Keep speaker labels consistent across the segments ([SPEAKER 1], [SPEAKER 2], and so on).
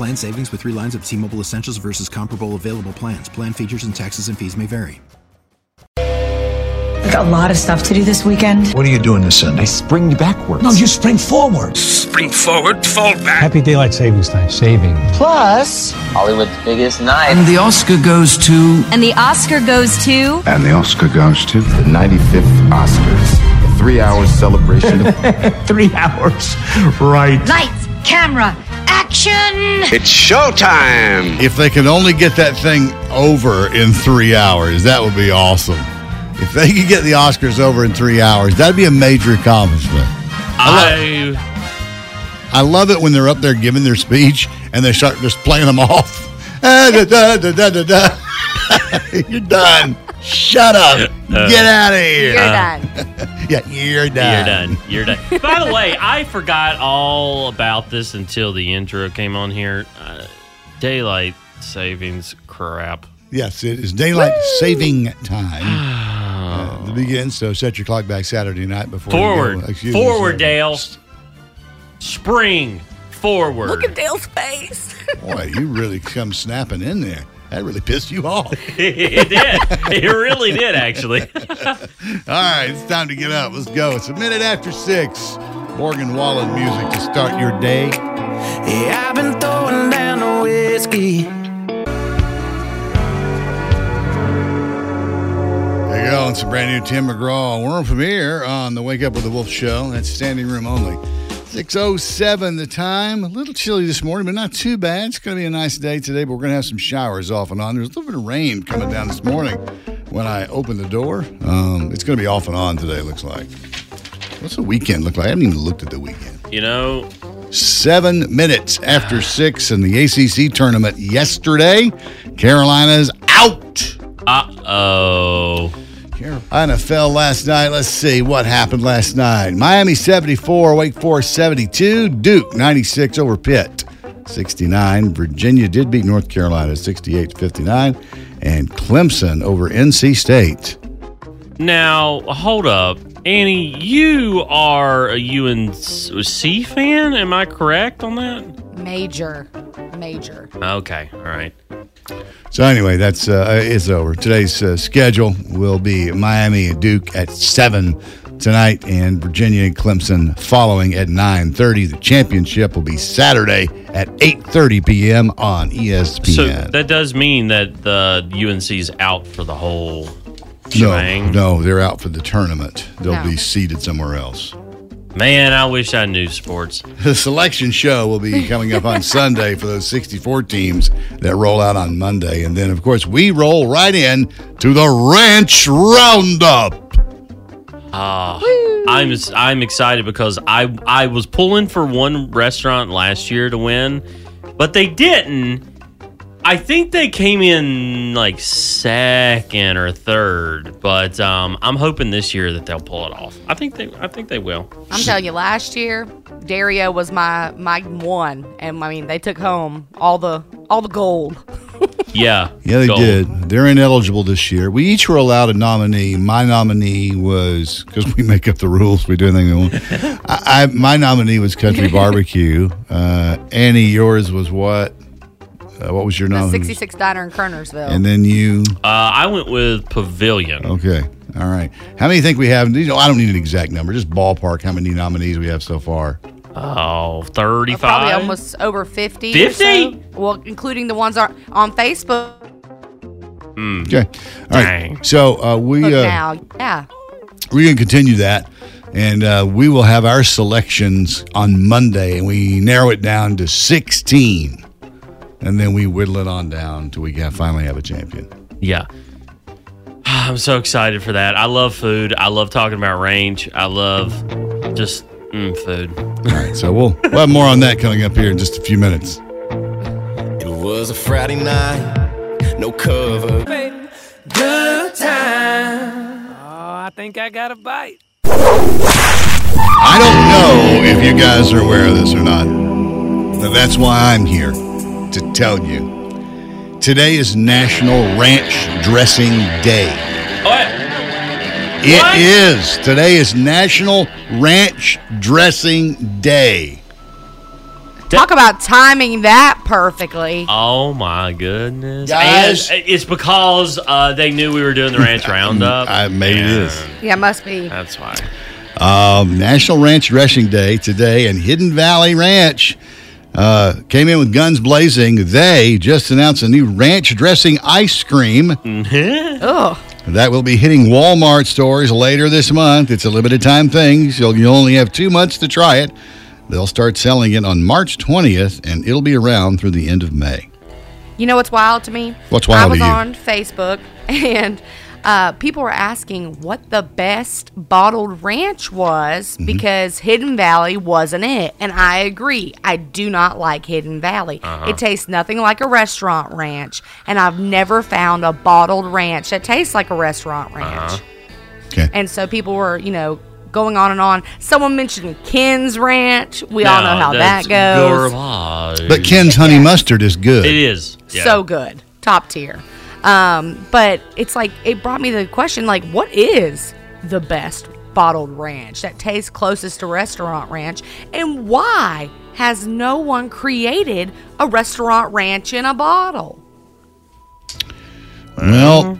[SPEAKER 1] Plan savings with three lines of T Mobile Essentials versus comparable available plans. Plan features and taxes and fees may vary.
[SPEAKER 2] I've got a lot of stuff to do this weekend.
[SPEAKER 3] What are you doing this Sunday? I
[SPEAKER 4] spring backwards.
[SPEAKER 5] No, you spring forward.
[SPEAKER 6] Spring forward, fall back.
[SPEAKER 7] Happy Daylight Savings Time. Saving.
[SPEAKER 8] Plus, Hollywood's biggest night.
[SPEAKER 9] And the Oscar goes to.
[SPEAKER 10] And the Oscar goes to.
[SPEAKER 11] And the Oscar goes to. The 95th Oscars. A three hour celebration.
[SPEAKER 7] three hours. Right.
[SPEAKER 10] Lights, camera, action!
[SPEAKER 6] It's showtime!
[SPEAKER 12] If they could only get that thing over in three hours, that would be awesome. If they could get the Oscars over in three hours, that'd be a major accomplishment.
[SPEAKER 13] I
[SPEAKER 12] love, I love it when they're up there giving their speech and they start just playing them off. You're done. Shut up. Uh, Get out of here.
[SPEAKER 14] You're done.
[SPEAKER 12] yeah, you're done.
[SPEAKER 13] You're done. You're done. By the way, I forgot all about this until the intro came on here. Uh, daylight savings crap.
[SPEAKER 12] Yes, it is daylight Woo! saving time. uh, to begin, so set your clock back Saturday night before
[SPEAKER 13] forward.
[SPEAKER 12] You
[SPEAKER 13] go. Forward, Dale. Spring forward.
[SPEAKER 14] Look at Dale's face.
[SPEAKER 12] Boy, you really come snapping in there. That really pissed you off.
[SPEAKER 13] it did. It really did, actually.
[SPEAKER 12] All right, it's time to get up. Let's go. It's a minute after six. Morgan Wallen music to start your day.
[SPEAKER 15] Yeah, I've been throwing down the whiskey.
[SPEAKER 12] There you go. It's a brand new Tim McGraw world premiere on the Wake Up with the Wolf show. That's standing room only. 607 the time. A little chilly this morning, but not too bad. It's going to be a nice day today, but we're going to have some showers off and on. There's a little bit of rain coming down this morning when I opened the door. Um, it's going to be off and on today, looks like. What's the weekend look like? I haven't even looked at the weekend.
[SPEAKER 13] You know,
[SPEAKER 12] seven minutes after six in the ACC tournament yesterday, Carolina's out.
[SPEAKER 13] Uh oh.
[SPEAKER 12] Carolina fell last night. Let's see what happened last night. Miami 74, Wake Forest 72, Duke 96 over Pitt 69. Virginia did beat North Carolina 68 59, and Clemson over NC State.
[SPEAKER 13] Now, hold up. Annie, you are a UNC fan. Am I correct on that?
[SPEAKER 14] Major. Major.
[SPEAKER 13] Okay. All right.
[SPEAKER 12] So anyway, that's uh, it's over. Today's uh, schedule will be Miami and Duke at seven tonight, and Virginia and Clemson following at nine thirty. The championship will be Saturday at eight thirty p.m. on ESPN.
[SPEAKER 13] So that does mean that the UNC's out for the whole.
[SPEAKER 12] No, no, they're out for the tournament. They'll no. be seated somewhere else.
[SPEAKER 13] Man, I wish I knew sports.
[SPEAKER 12] The selection show will be coming up on Sunday for those 64 teams that roll out on Monday. And then, of course, we roll right in to the Ranch Roundup.
[SPEAKER 13] Uh, I'm I'm excited because I I was pulling for one restaurant last year to win, but they didn't. I think they came in like second or third, but um, I'm hoping this year that they'll pull it off. I think they, I think they will.
[SPEAKER 14] I'm telling you, last year Dario was my my one, and I mean they took home all the all the gold.
[SPEAKER 13] yeah,
[SPEAKER 12] yeah, they
[SPEAKER 13] gold.
[SPEAKER 12] did. They're ineligible this year. We each were allowed a nominee. My nominee was because we make up the rules. We do anything we want. I, I, my nominee was Country Barbecue. Uh, Annie, yours was what? Uh, what was your name?
[SPEAKER 14] 66 Diner in Kernersville.
[SPEAKER 12] And then you?
[SPEAKER 13] Uh, I went with Pavilion.
[SPEAKER 12] Okay. All right. How many think we have? You know, I don't need an exact number, just ballpark how many nominees we have so far.
[SPEAKER 13] Oh, 35?
[SPEAKER 14] probably almost over 50.
[SPEAKER 13] 50?
[SPEAKER 14] So. Well, including the ones on, on Facebook.
[SPEAKER 12] Okay. All right. So uh, we
[SPEAKER 14] Look
[SPEAKER 12] uh,
[SPEAKER 14] now, yeah.
[SPEAKER 12] we're going to continue that, and uh, we will have our selections on Monday, and we narrow it down to sixteen, and then we whittle it on down until we have, finally have a champion.
[SPEAKER 13] Yeah. I'm so excited for that. I love food. I love talking about range. I love just mm, food.
[SPEAKER 12] All right. So we'll we'll have more on that coming up here in just a few minutes.
[SPEAKER 15] It was a Friday night, no cover. Good time. Oh, I think I got a bite.
[SPEAKER 12] I don't know if you guys are aware of this or not. But that's why I'm here to tell you. Today is National Ranch Dressing Day. What? It is. Today is National Ranch Dressing Day.
[SPEAKER 14] Talk about timing that perfectly.
[SPEAKER 13] Oh my goodness,
[SPEAKER 12] Guys.
[SPEAKER 13] And it's because uh, they knew we were doing the ranch roundup.
[SPEAKER 12] I maybe it is.
[SPEAKER 14] Yeah, must be.
[SPEAKER 13] That's why.
[SPEAKER 12] Um, National Ranch Dressing Day today, and Hidden Valley Ranch uh, came in with guns blazing. They just announced a new ranch dressing ice cream.
[SPEAKER 14] Oh,
[SPEAKER 12] That will be hitting Walmart stores later this month. It's a limited time thing, so you only have two months to try it. They'll start selling it on March 20th, and it'll be around through the end of May.
[SPEAKER 14] you know what's wild to me?
[SPEAKER 12] What's wild
[SPEAKER 14] I was on Facebook and uh, people were asking what the best bottled ranch was
[SPEAKER 12] Mm-hmm.
[SPEAKER 14] because Hidden Valley wasn't it. And I agree. I do not like Hidden Valley.
[SPEAKER 12] Uh-huh.
[SPEAKER 14] It tastes nothing like a restaurant ranch. And I've never found a bottled ranch that tastes like a restaurant ranch.
[SPEAKER 12] Uh-huh. Okay.
[SPEAKER 14] And so people were, you know, going on and on. Someone mentioned Ken's Ranch. We all know how that goes.
[SPEAKER 13] garbage.
[SPEAKER 12] But Ken's Honey Mustard is good.
[SPEAKER 13] It is. Yeah.
[SPEAKER 14] So good. Top tier. Um, but it's like it brought me the question like what is the best bottled ranch that tastes closest to restaurant ranch and why has no one created a restaurant ranch in a bottle?
[SPEAKER 12] Well,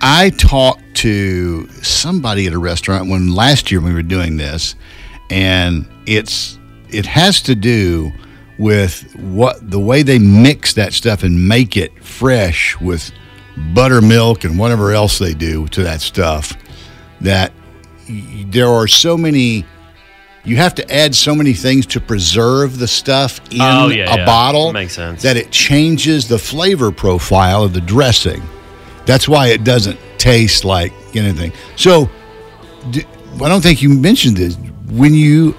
[SPEAKER 12] I talked to somebody at a restaurant when last year we were doing this, and it's it has to do with what the way they mix that stuff and make it fresh with buttermilk and whatever else they do to that stuff. That there are so many. You have to add so many things to preserve the stuff in
[SPEAKER 13] Oh, yeah,
[SPEAKER 12] a
[SPEAKER 13] yeah.
[SPEAKER 12] bottle
[SPEAKER 13] Makes sense.
[SPEAKER 12] that it changes the flavor profile of the dressing. That's why it doesn't taste like anything. So, i don't think you mentioned this. When you,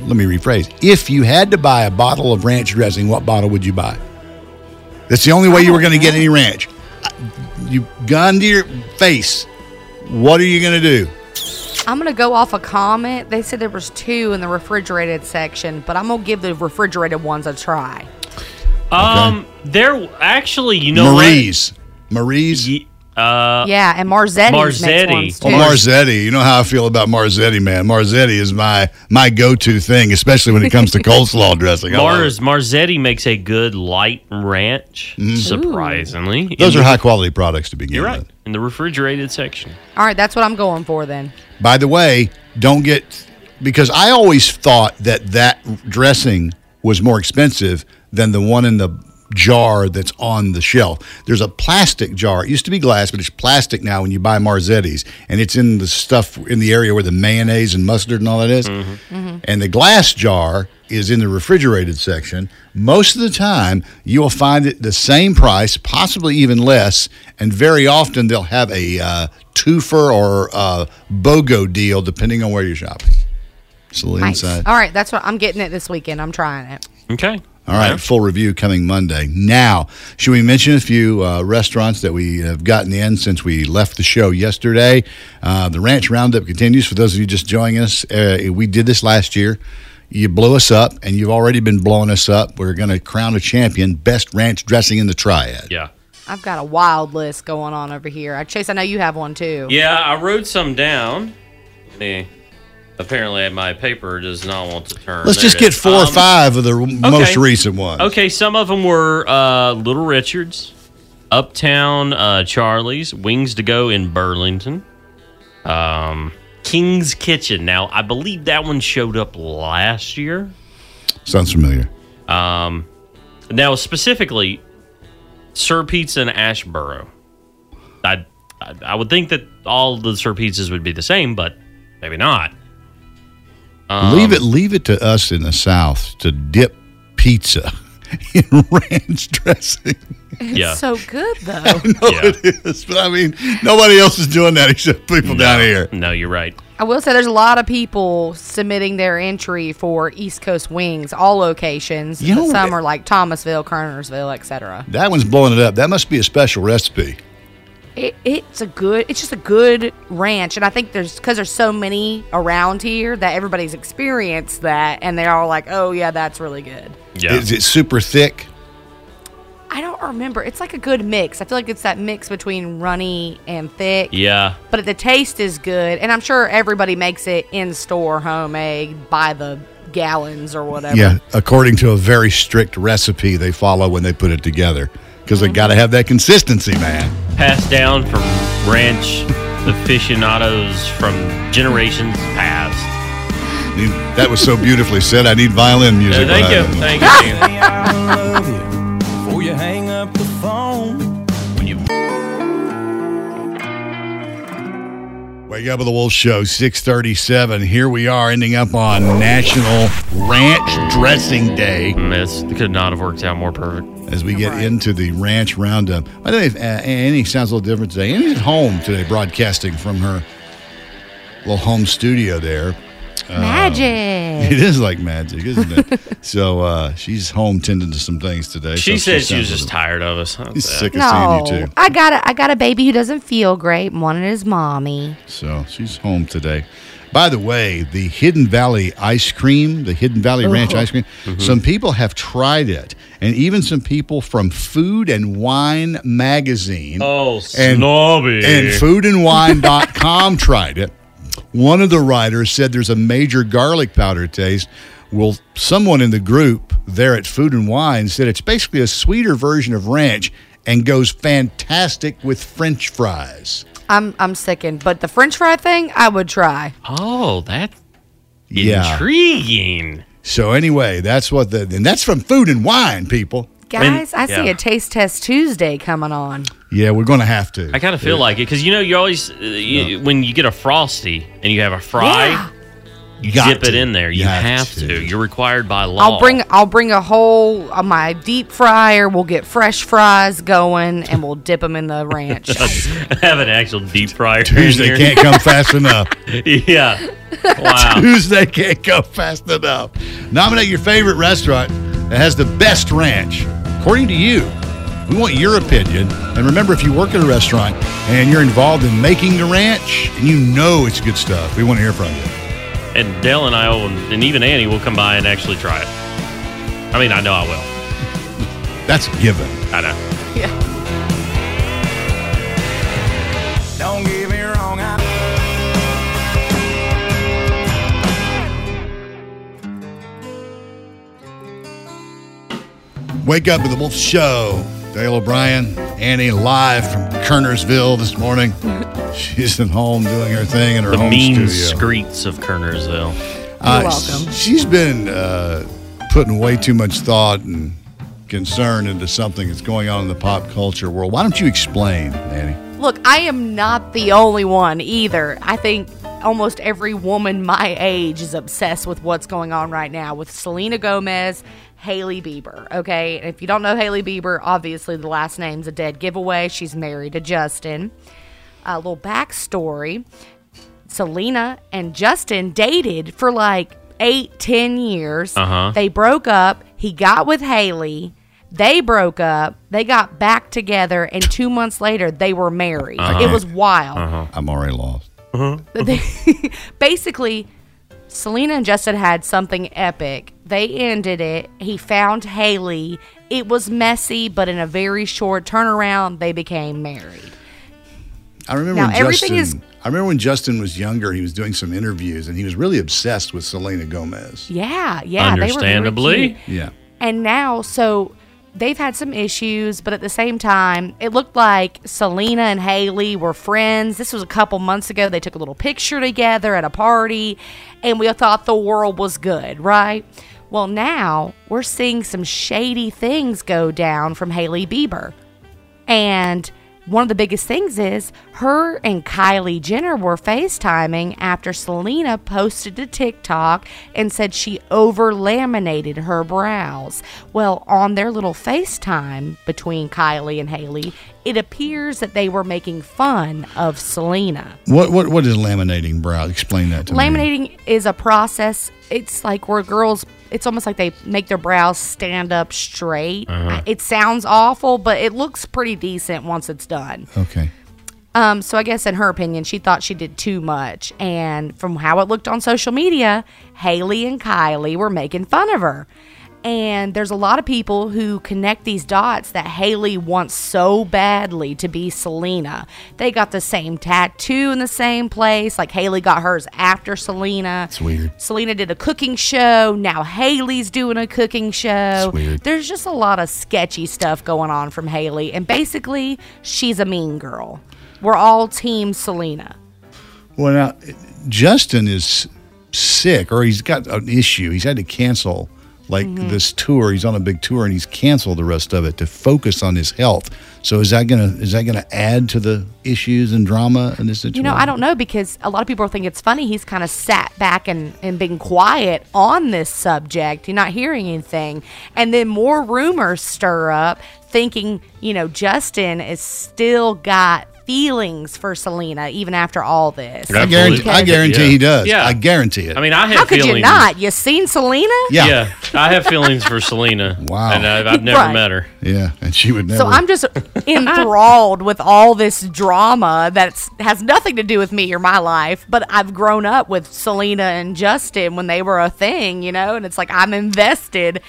[SPEAKER 12] let me rephrase, if you had to buy a bottle of ranch dressing, what bottle would you buy? That's the only way you were going to get any ranch. You gun to your face. What are you going to do?
[SPEAKER 14] I'm gonna go off a comment. They said there was two in the refrigerated section, but I'm gonna give the refrigerated ones a try.
[SPEAKER 13] Um, there actually, you know
[SPEAKER 12] Marie's. Marie's.
[SPEAKER 13] what? Uh,
[SPEAKER 14] yeah, and Marzetti
[SPEAKER 13] Marzetti.
[SPEAKER 14] makes ones too.
[SPEAKER 12] Oh, Marzetti. You know how I feel about Marzetti, man. Marzetti is my my go to thing, especially when it comes to coleslaw dressing.
[SPEAKER 13] Mars Marzetti makes a good light ranch. Surprisingly,
[SPEAKER 12] it. Those
[SPEAKER 13] In
[SPEAKER 12] are
[SPEAKER 13] the-
[SPEAKER 12] high quality products to begin
[SPEAKER 13] You're right
[SPEAKER 12] with.
[SPEAKER 13] in the refrigerated section.
[SPEAKER 14] All right, that's what I'm going for then.
[SPEAKER 12] By the way, don't get because I always thought that that dressing was more expensive than the one in the jar that's on the shelf. There's a plastic jar. It used to be glass, but it's plastic now when you buy Marzetti's, and it's in the stuff in the area where the mayonnaise and mustard and all that is. And the glass jar is in the refrigerated section. Most of the time, you will find it the same price, possibly even less, and very often they'll have a uh, twofer or uh, BOGO deal depending on where you're shopping. It's a little
[SPEAKER 14] Nice.
[SPEAKER 12] inside.
[SPEAKER 14] All right, that's what I'm getting it this weekend. I'm trying it.
[SPEAKER 13] Okay.
[SPEAKER 12] All right, full review coming Monday. Now, should we mention a few uh, restaurants that we have gotten in since we left the show yesterday? Uh, the Ranch Roundup continues. For those of you just joining us, uh, we did this last year. You blew us up, and you've already been blowing us up. We're going to crown a champion, best ranch dressing in the triad.
[SPEAKER 13] Yeah.
[SPEAKER 14] I've got a wild list going on over here. Uh, Chase, I know you have one too.
[SPEAKER 13] Yeah, I wrote some down. Eh, apparently, my paper does not want to turn.
[SPEAKER 12] Let's
[SPEAKER 13] There
[SPEAKER 12] just get four or
[SPEAKER 13] Um,
[SPEAKER 12] five of the most recent ones.
[SPEAKER 13] Okay, some of them were uh, Little Richards, Uptown uh, Charlie's, Wings to Go in Burlington, um, King's Kitchen. Now, I believe that one showed up last year.
[SPEAKER 12] Sounds familiar.
[SPEAKER 13] Um, now, specifically, Sir Pizza in Asheboro. I, I I would think that all the Sir pizzas would be the same, but maybe not. Um,
[SPEAKER 12] leave it leave it to us in the South to dip pizza in ranch dressing.
[SPEAKER 14] It's
[SPEAKER 13] Yeah.
[SPEAKER 14] so good though.
[SPEAKER 12] I know
[SPEAKER 13] Yeah.
[SPEAKER 12] it is, but I mean, nobody else is doing that except people down here.
[SPEAKER 13] No, you're right.
[SPEAKER 14] I will say there's a lot of people submitting their entry for East Coast wings, all locations.
[SPEAKER 12] You know,
[SPEAKER 14] Some are like Thomasville, Kernersville, etc.
[SPEAKER 12] That one's blowing it up. That must be a special recipe.
[SPEAKER 14] It, it's a good. It's just a good ranch, and I think there's because there's so many around here that everybody's experienced that, and they're all like, "Oh yeah, that's really good."
[SPEAKER 13] Yeah.
[SPEAKER 12] Is it super thick?
[SPEAKER 14] I don't remember. It's like a good mix. I feel like it's that mix between runny and thick.
[SPEAKER 13] Yeah.
[SPEAKER 14] But the taste is good, and I'm sure everybody makes it in store, homemade, by the gallons or whatever.
[SPEAKER 12] Yeah, according to a very strict recipe they follow when they put it together because they got to have that consistency, man.
[SPEAKER 13] Passed down from ranch aficionados from generations past.
[SPEAKER 12] That was so beautifully said. I need violin music.
[SPEAKER 13] Uh, thank you.
[SPEAKER 12] behind.
[SPEAKER 13] Thank you. Dan.
[SPEAKER 15] I love you before you hang up the phone.
[SPEAKER 12] Wake up with the Wolf Show, 637. Here we are ending up on National Ranch Dressing Day
[SPEAKER 13] Mm, This could not have worked out more perfect.
[SPEAKER 12] as we get into the ranch roundup. By the way, if, uh, Annie sounds a little different today. Annie's at home today broadcasting from her little home studio there. Uh,
[SPEAKER 14] Magic.
[SPEAKER 12] It is like magic, isn't it? so uh, she's home tending to some things today.
[SPEAKER 13] She
[SPEAKER 12] so
[SPEAKER 13] said she was just tired of us. How's
[SPEAKER 12] He's sick of
[SPEAKER 14] No,
[SPEAKER 12] seeing you too.
[SPEAKER 14] I got a, I got a baby who doesn't feel great and wanted his mommy.
[SPEAKER 12] So she's home today. By the way, the Hidden Valley ice cream, the Hidden Valley Ranch ice cream,
[SPEAKER 13] Mm-hmm.
[SPEAKER 12] some people have tried it. And even some people from Food and Wine magazine
[SPEAKER 13] Oh,
[SPEAKER 12] and,
[SPEAKER 13] snobby.
[SPEAKER 12] and foodandwine.com tried it. One of the writers said there's a major garlic powder taste. Well, someone in the group there at Food and Wine said it's basically a sweeter version of ranch and goes fantastic with French fries.
[SPEAKER 14] I'm I'm sickened, but the French fry thing I would try.
[SPEAKER 13] Oh, that's
[SPEAKER 12] Yeah.
[SPEAKER 13] intriguing.
[SPEAKER 12] So anyway, that's what the and that's from Food and Wine, people.
[SPEAKER 14] Guys, I see
[SPEAKER 13] yeah.
[SPEAKER 14] a taste test Tuesday coming on.
[SPEAKER 12] Yeah, we're going to have to.
[SPEAKER 13] I kind of feel like it because you know you always uh, you, when you get a frosty and you have a fry,
[SPEAKER 14] Yeah.
[SPEAKER 13] you
[SPEAKER 12] got
[SPEAKER 13] dip it in there. You,
[SPEAKER 12] You have
[SPEAKER 13] have,
[SPEAKER 12] to.
[SPEAKER 13] to. You're required by law.
[SPEAKER 14] I'll bring I'll bring a whole uh, my deep fryer. We'll get fresh fries going, and we'll dip them in the ranch.
[SPEAKER 13] have an actual deep fryer.
[SPEAKER 12] Tuesday
[SPEAKER 13] here.
[SPEAKER 12] can't come fast enough.
[SPEAKER 13] yeah. Wow.
[SPEAKER 12] Tuesday can't come fast enough. Nominate your favorite restaurant that has the best ranch, according to you. We want your opinion. And remember, if you work at a restaurant and you're involved in making the ranch and you know it's good stuff, we want to hear from you.
[SPEAKER 13] And Dale and I will, and even Annie will come by and actually try it. I mean, I know I will.
[SPEAKER 12] That's a given.
[SPEAKER 13] I know.
[SPEAKER 15] don't
[SPEAKER 12] Wake up with the Wolf Show. Dale O'Brien, Annie live from Kernersville this morning. She's at home doing her thing in her
[SPEAKER 13] The
[SPEAKER 12] home
[SPEAKER 13] mean
[SPEAKER 12] studio.
[SPEAKER 13] streets of Kernersville.
[SPEAKER 12] Uh,
[SPEAKER 14] welcome.
[SPEAKER 12] She's been uh, putting way too much thought and concern into something that's going on in the pop culture world. Why don't you explain, Annie?
[SPEAKER 14] Look, I am not the only one either. I think almost every woman my age is obsessed with what's going on right now with Selena Gomez, Hailey Bieber. Okay, and if you don't know Hailey Bieber, obviously the last name's a dead giveaway. She's married to Justin. A little backstory: Selena and Justin dated for like eight, ten years.
[SPEAKER 13] Uh-huh.
[SPEAKER 14] They broke up. He got with Hailey. They broke up. They got back together, and two months later, they were married. It uh-huh. was wild. Uh-huh.
[SPEAKER 12] I'm already lost. Uh-huh.
[SPEAKER 14] They- basically, Selena and Justin had something epic. They ended it. He found Hailey. It was messy, but in a very short turnaround, they became married.
[SPEAKER 12] I remember
[SPEAKER 14] Now,
[SPEAKER 12] when
[SPEAKER 14] everything
[SPEAKER 12] Justin.
[SPEAKER 14] is-
[SPEAKER 12] I remember when Justin was younger. He was doing some interviews, and he was really obsessed with Selena Gomez.
[SPEAKER 14] Yeah, yeah. They were very
[SPEAKER 13] Understandably.
[SPEAKER 12] Yeah.
[SPEAKER 14] And now, so they've had some issues, but at the same time, it looked like Selena and Hailey were friends. This was a couple months ago. They took a little picture together at a party, and we thought the world was good, right? Well, now we're seeing some shady things go down from Hailey Bieber. And one of the biggest things is her and Kylie Jenner were FaceTiming after Selena posted to TikTok and said she over laminated her brows. Well, on their little FaceTime between Kylie and Hailey, it appears that they were making fun of Selena.
[SPEAKER 12] What what what is laminating brow? Explain that to me.
[SPEAKER 14] Laminating is a process. It's like where girls, it's almost like they make their brows stand up straight.
[SPEAKER 12] Uh-huh.
[SPEAKER 14] It sounds awful, but it looks pretty decent once it's done.
[SPEAKER 12] Okay.
[SPEAKER 14] Um, so I guess in her opinion, she thought she did too much. And from how it looked on social media, Hailey and Kylie were making fun of her. And there's a lot of people who connect these dots that Hailey wants so badly to be Selena. They got the same tattoo in the same place. Like Hailey got hers after Selena.
[SPEAKER 12] It's weird.
[SPEAKER 14] Selena did a cooking show. Now Hailey's doing a cooking show.
[SPEAKER 12] It's weird.
[SPEAKER 14] There's just a lot of sketchy stuff going on from Hailey. And basically, she's a mean girl. We're all team Selena.
[SPEAKER 12] Well, now Justin is sick, or he's got an issue. He's had to cancel like
[SPEAKER 14] Mhm.
[SPEAKER 12] this tour. He's on a big tour, and he's canceled the rest of it to focus on his health. So is that gonna is that gonna add to the issues and drama in this situation?
[SPEAKER 14] You know, I don't know because a lot of people think it's funny. He's kind of sat back and, and been quiet on this subject. You're not hearing anything. And then more rumors stir up thinking, you know, Justin is still got feelings for Selena even after all this.
[SPEAKER 12] I guarantee. I guarantee he does. Yeah. I guarantee it.
[SPEAKER 13] I mean, I have
[SPEAKER 14] How could
[SPEAKER 13] feelings.
[SPEAKER 14] you not? You seen Selena?
[SPEAKER 13] Yeah. I have feelings for Selena.
[SPEAKER 12] Wow.
[SPEAKER 13] And I've, I've never
[SPEAKER 14] Right.
[SPEAKER 13] met her.
[SPEAKER 12] Yeah, and she would never.
[SPEAKER 14] So I'm just enthralled with all this drama that has nothing to do with me or my life, but I've grown up with Selena and Justin when they were a thing, you know, and it's like I'm invested.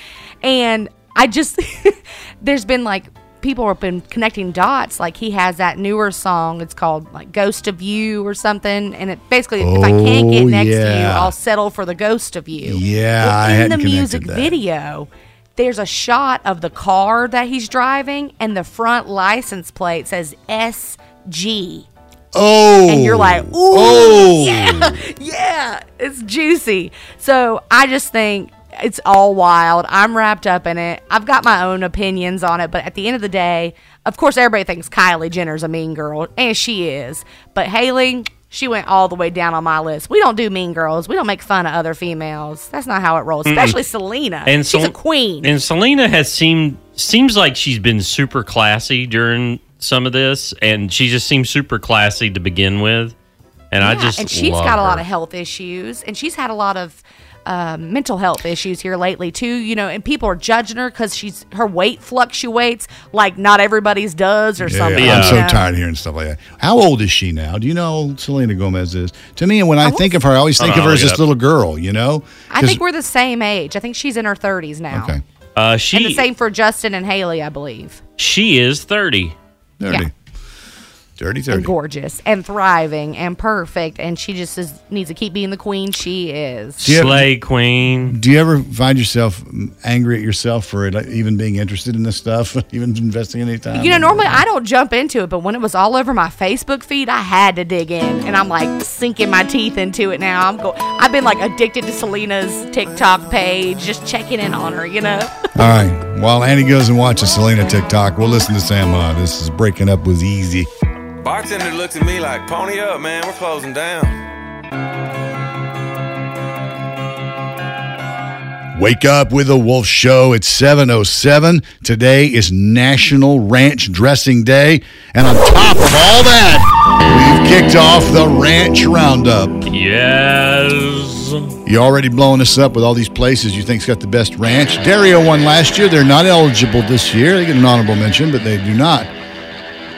[SPEAKER 14] And I just, there's been like, people have been connecting dots. Like he has that newer song, it's called like Ghost of You or something. And it basically, if I can't get
[SPEAKER 12] Oh,
[SPEAKER 14] next to you. I'll settle for the ghost of you.
[SPEAKER 12] Yeah,
[SPEAKER 14] Well,
[SPEAKER 12] I
[SPEAKER 14] in
[SPEAKER 12] hadn't
[SPEAKER 14] the music video, there's a shot of the car that he's driving, and the front license plate says SG.
[SPEAKER 12] Oh.
[SPEAKER 14] And you're like, oh. ooh,
[SPEAKER 12] Oh.
[SPEAKER 14] yeah, yeah, it's juicy. So I just think it's all wild. I'm wrapped up in it. I've got my own opinions on it, but at the end of the day, of course, everybody thinks Kylie Jenner's a mean girl, and she is. But Hailey, she went all the way down on my list. We don't do mean girls. We don't make fun of other females. That's not how it rolls.
[SPEAKER 13] Mm-mm.
[SPEAKER 14] Especially Selena.
[SPEAKER 13] And
[SPEAKER 14] She's
[SPEAKER 13] Sel-
[SPEAKER 14] a queen.
[SPEAKER 13] And Selena has seemed seems like she's been super classy during some of this, and she just seems super classy to begin with. And I
[SPEAKER 14] Yeah,
[SPEAKER 13] just
[SPEAKER 14] and she's got a lot of health issues, and she's had a lot of um, mental health issues here lately too. You know, and people are judging her because she's her weight fluctuates like not everybody's does or
[SPEAKER 12] Yeah,
[SPEAKER 14] something.
[SPEAKER 12] I'm so
[SPEAKER 14] know?
[SPEAKER 12] tired of hearing stuff like that. How old is she now? Do you know how Selena Gomez is? To me, when I, think of her, I always think
[SPEAKER 13] on,
[SPEAKER 12] of her as
[SPEAKER 13] look
[SPEAKER 12] this little girl. You know?
[SPEAKER 14] I think we're the same age. I think she's in her 30s now.
[SPEAKER 12] Okay.
[SPEAKER 13] Uh,
[SPEAKER 14] and the same for Justin and Hailey, I believe.
[SPEAKER 13] she is thirty.
[SPEAKER 12] Dirty. Dirty,
[SPEAKER 14] And gorgeous and thriving and perfect, and she just is, needs to keep being the queen she is.
[SPEAKER 12] Do you ever-
[SPEAKER 13] Slay queen.
[SPEAKER 12] Do you ever find yourself angry at yourself for like, even being interested in this stuff, even investing any time?
[SPEAKER 14] You know, normally I don't jump into it, but when it was all over my Facebook feed, I had to dig in, and I'm like sinking my teeth into it now. I'm go. I've been like addicted to Selena's TikTok page, just checking in on her. You know.
[SPEAKER 12] All right. While Annie goes and watches Selena TikTok, we'll listen to Sam Hunt. This is Breaking Up Was Easy.
[SPEAKER 3] Bartender looks at me like, pony up, man, we're closing down.
[SPEAKER 12] Wake up with the Wolf Show It's 7.07. Today is National Ranch Dressing Day. And on top of all that, we've kicked off the Ranch Roundup.
[SPEAKER 13] Yes.
[SPEAKER 12] You're already blowing us up with all these places you think's got the best ranch. Dario won last year. They're not eligible this year. They get an honorable mention, but they do not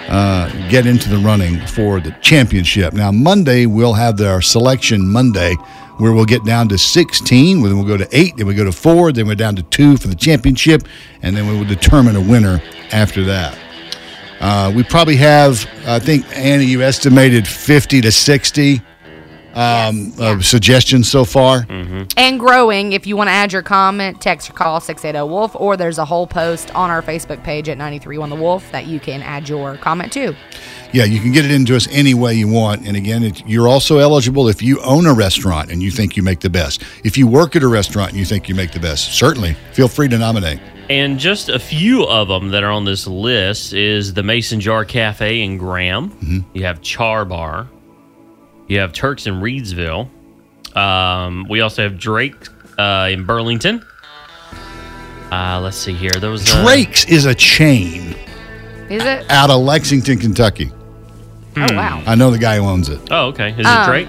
[SPEAKER 12] uh, get into the running for the championship. Now, Monday, we'll have our selection Monday where we'll get down to 16, then we'll go to 8, then we go to 4, then we're down to 2 for the championship, and then we will determine a winner after that. Uh, we probably have, I think, Annie, you estimated 50 to 60 um, of suggestions so far.
[SPEAKER 14] and growing. If you want to add your comment, text or call 680 Wolf, or there's a whole post on our Facebook page at 931 The Wolf that you can add your comment to.
[SPEAKER 12] yeah, you can get it into us any way you want. And again, it, you're also eligible if you own a restaurant and you think you make the best. If you work at a restaurant and you think you make the best, certainly feel free to nominate.
[SPEAKER 13] And just a few of them that are on this list is the Mason Jar Cafe in Graham.
[SPEAKER 12] Mm-hmm.
[SPEAKER 13] You have Char Bar. You have Turks in Reidsville. Um, we also have Drake uh, in Burlington. Uh, let's see here. There was uh,
[SPEAKER 12] Drake's is a chain
[SPEAKER 14] Is it?
[SPEAKER 12] out of Lexington, Kentucky.
[SPEAKER 14] Oh wow.
[SPEAKER 12] I know the guy who owns it.
[SPEAKER 13] Oh, okay. Is
[SPEAKER 14] Um,
[SPEAKER 13] it Drake?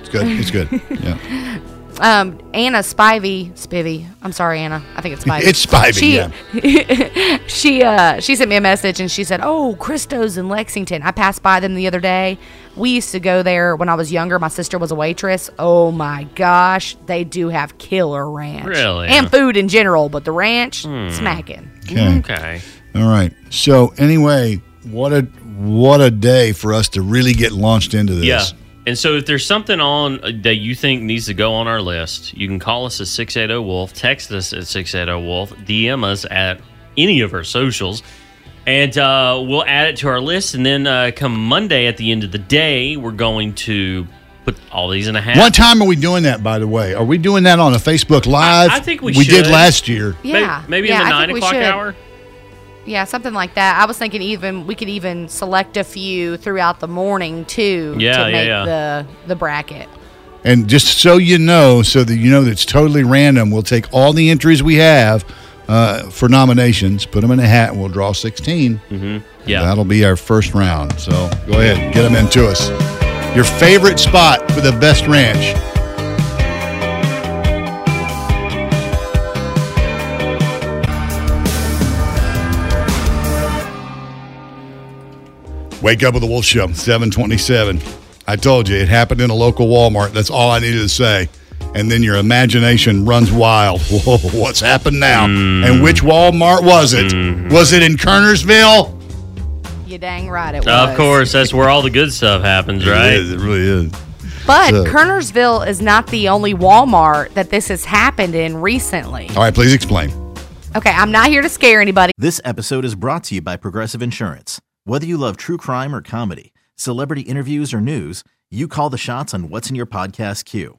[SPEAKER 12] It's good. It's good. Yeah.
[SPEAKER 14] Um, Anna Spivey, Spivey. I'm sorry, Anna. I think it's Spivey.
[SPEAKER 12] It's Spivey,
[SPEAKER 14] She,
[SPEAKER 12] yeah.
[SPEAKER 14] she, uh, she sent me a message and she said, "Oh, Christo's in Lexington. I passed by them the other day. We used to go there when I was younger. My sister was a waitress. Oh my gosh, they do have killer ranch,
[SPEAKER 13] Really?
[SPEAKER 14] and food in general, but the ranch smacking.
[SPEAKER 12] Okay.
[SPEAKER 13] Okay.
[SPEAKER 12] All right. So anyway, what a what a day for us to really get launched into this.
[SPEAKER 13] Yeah. And so if there's something on uh, that you think needs to go on our list, you can call us at 680 Wolf, text us at 680 Wolf, DM us at any of our socials, and uh, we'll add it to our list. And then uh, come Monday at the end of the day, we're going to put all these in a hat.
[SPEAKER 12] What time are we doing that? By the way, are we doing that on a Facebook Live?
[SPEAKER 13] I think we
[SPEAKER 12] we did last year.
[SPEAKER 14] Yeah,
[SPEAKER 13] Maybe
[SPEAKER 14] yeah,
[SPEAKER 13] in the
[SPEAKER 14] I
[SPEAKER 13] nine
[SPEAKER 14] think we
[SPEAKER 13] o'clock
[SPEAKER 14] should.
[SPEAKER 13] hour?
[SPEAKER 14] Yeah, something like that. I was thinking even we could even select a few throughout the morning too
[SPEAKER 13] Yeah,
[SPEAKER 14] to
[SPEAKER 13] yeah,
[SPEAKER 14] make
[SPEAKER 13] yeah.
[SPEAKER 14] the the bracket.
[SPEAKER 12] And just so you know, so that you know that it's totally random, we'll take all the entries we have uh, for nominations, put them in a hat, and we'll draw 16.
[SPEAKER 13] Mm-hmm. Yeah.
[SPEAKER 12] That'll be our first round. So go ahead, get them into us. Your favorite spot for the best ranch. Wake up with the Wolf Show, 727. I told you, it happened in a local Walmart. That's all I needed to say. And then your imagination runs wild. Whoa, what's happened now? And mm. which Walmart was it? Mm-hmm. Was it in Kernersville?
[SPEAKER 14] You dang right it was.
[SPEAKER 13] Of course, that's where all the good stuff happens, right?
[SPEAKER 12] It is. It really is.
[SPEAKER 14] But
[SPEAKER 12] So-
[SPEAKER 14] Kernersville is not the only Walmart that this has happened in recently.
[SPEAKER 12] All right, please explain.
[SPEAKER 14] Okay, I'm not here to scare anybody.
[SPEAKER 4] This episode is brought to you by Progressive Insurance. Whether you love true crime or comedy, celebrity interviews or news, you call the shots on what's in your podcast queue.